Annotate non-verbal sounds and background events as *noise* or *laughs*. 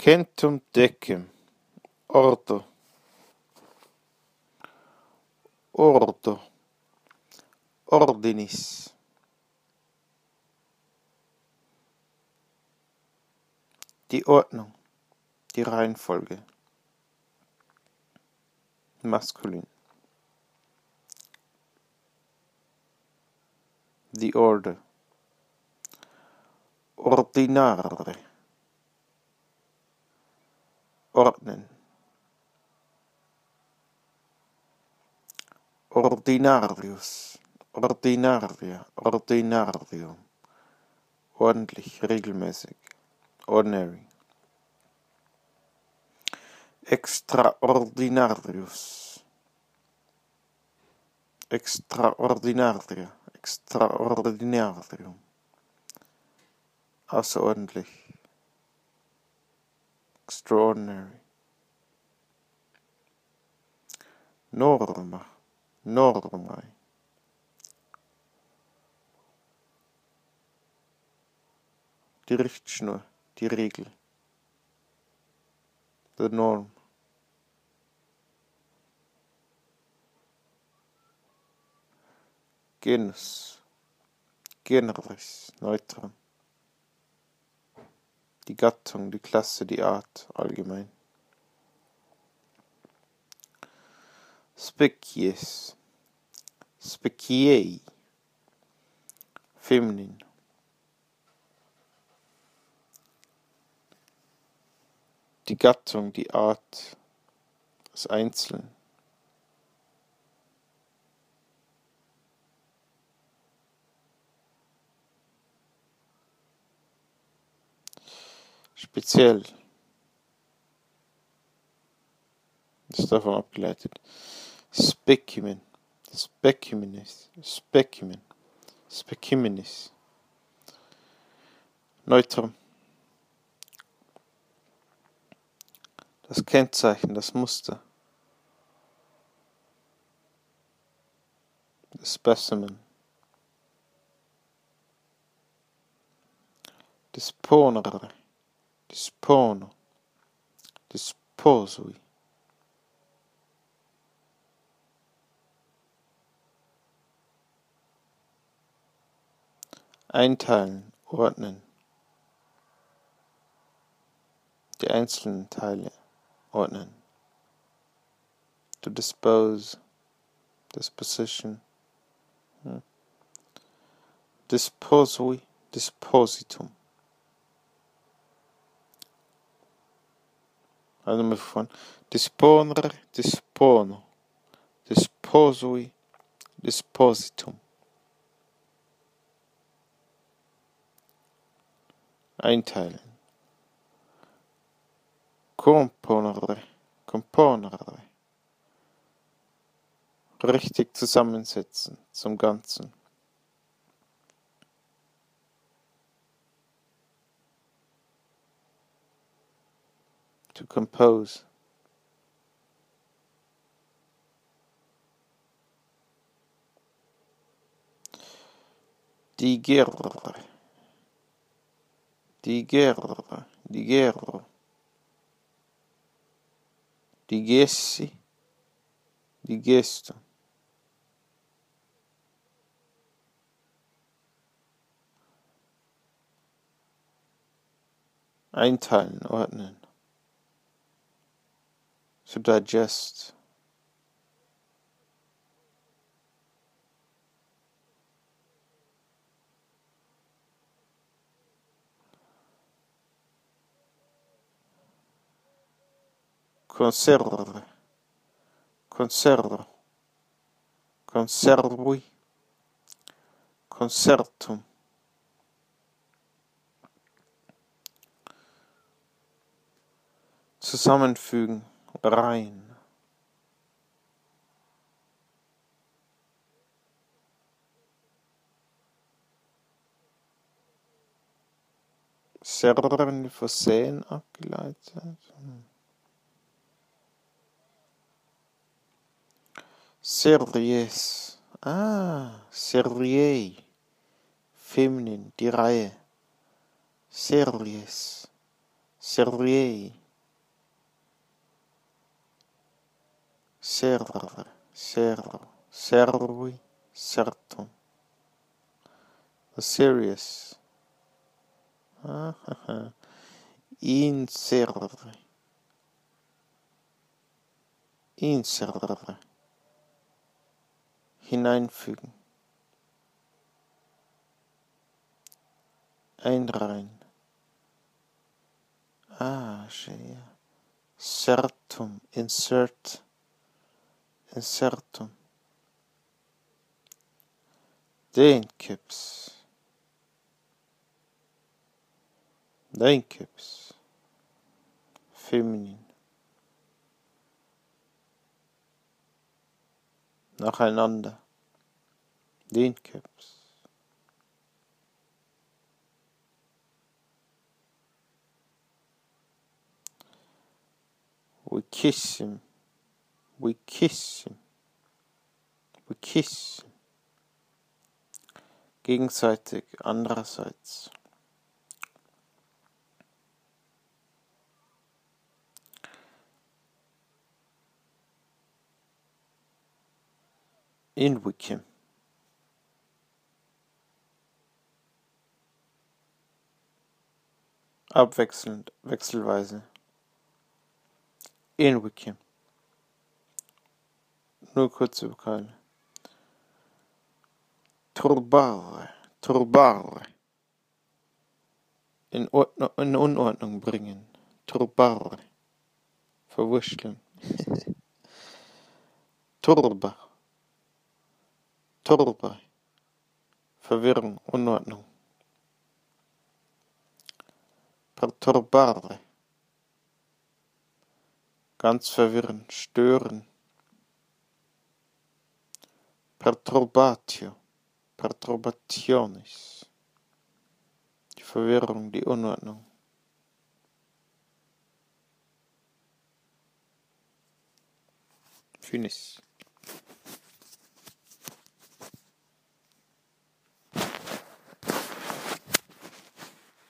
Centum decem. Ordo. Ordo. Ordinis. Die Ordnung. Die Reihenfolge. Maskulin. The order. Ordinare. Ordnen. Ordinarius. Ordinaria. Ordinarium. Ordentlich, regelmäßig. Ordinary. Extraordinarius. Extraordinaria. Extraordinarium. Außerordentlich. Extraordinary. Norma. Norma. Die Richtschnur, die Regel. The norm. Genus. Generis. Neutrum. Die Gattung, die Klasse, die Art allgemein. Species. Speciei. Feminin. Die Gattung, die Art, das Einzelne. Speziell. Das ist davon abgeleitet. Specimen. Specimenis. Specimen. Specimenis. Neutrum. Das Kennzeichen, das Muster. Das Specimen. Disponere. Dispono. Disposui. Einteilen, ordnen. Die einzelnen Teile ordnen. To dispose, disposition. Hm. Disposui, dispositum. Also nochmal von disponere, dispono. Disposui, dispositum. Einteilen. Componere, componere. Richtig zusammensetzen zum Ganzen. to compose. Die guerre, die guerre, die guerre, die gessi, die gesto. Einteilen, ordnen. To digest. Conserve. Conservo. Conservui. Concertum. Zusammenfügen. Rein. Serren von Seen abgeleitet. Series. Ah, Serie. Feminin, die Reihe. Series. Servier. Server. Servo. Servi. Sertum. The serious. Ah, Inserre. Inserre. Hineinfügen. Einreihen. Ah, ja. Certum. Insert. Insertum. Denkips. Denkips. Feminin. Nacheinander. Denkips. We kiss him. We kiss. We kiss. Gegenseitig, andererseits. In Wickham. Abwechselnd, wechselweise. In Wickham. Nur kurze Vokale. Turbare, turbare. In, Ordnung, in Unordnung bringen. Turbare. Verwurschteln. *laughs* Turba. Turba. Verwirrung, Unordnung. Perturbare. Ganz verwirren, stören. perturbatio, Perturbationis. die Verwirrung, die Unordnung. Finis.